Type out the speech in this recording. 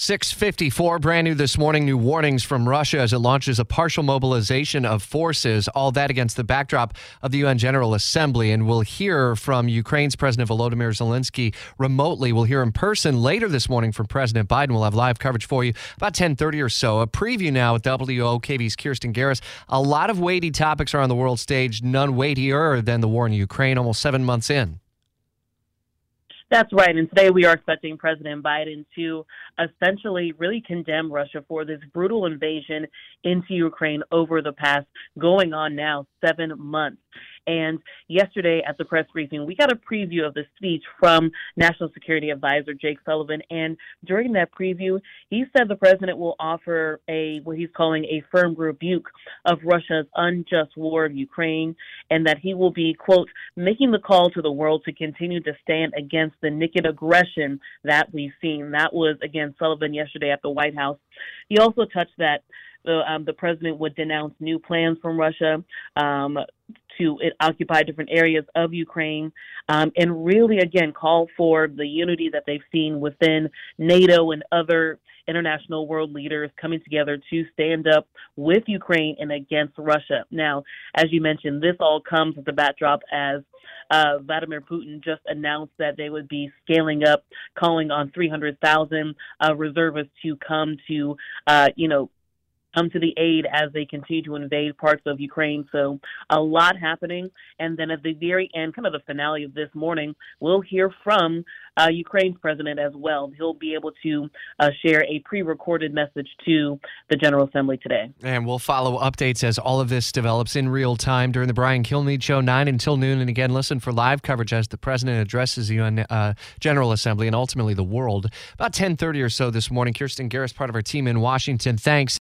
654, brand new this morning. New warnings from Russia as it launches a partial mobilization of forces. All that against the backdrop of the UN General Assembly. And we'll hear from Ukraine's President Volodymyr Zelensky remotely. We'll hear in person later this morning from President Biden. We'll have live coverage for you about 1030 or so. A preview now with WOKV's Kirsten Garris. A lot of weighty topics are on the world stage, none weightier than the war in Ukraine almost seven months in. That's right. And today we are expecting President Biden to essentially really condemn Russia for this brutal invasion into Ukraine over the past going on now seven months. And yesterday at the press briefing, we got a preview of the speech from National Security Advisor Jake Sullivan. And during that preview, he said the president will offer a what he's calling a firm rebuke of Russia's unjust war of Ukraine, and that he will be, quote, making the call to the world to continue to stand against the naked aggression that we've seen. That was, again, Sullivan yesterday at the White House. He also touched that the um, the president would denounce new plans from Russia um, to occupy different areas of Ukraine, um, and really again call for the unity that they've seen within NATO and other international world leaders coming together to stand up with Ukraine and against Russia. Now, as you mentioned, this all comes with the backdrop as uh, Vladimir Putin just announced that they would be scaling up, calling on 300,000 uh, reservists to come to, uh, you know, come to the aid as they continue to invade parts of Ukraine. So a lot happening. And then at the very end, kind of the finale of this morning, we'll hear from uh, Ukraine's president as well. He'll be able to uh, share a pre-recorded message to the General Assembly today. And we'll follow updates as all of this develops in real time during the Brian Kilmeade Show, 9 until noon. And again, listen for live coverage as the president addresses the UN uh, General Assembly and ultimately the world. About 10.30 or so this morning, Kirsten Garris, part of our team in Washington. Thanks.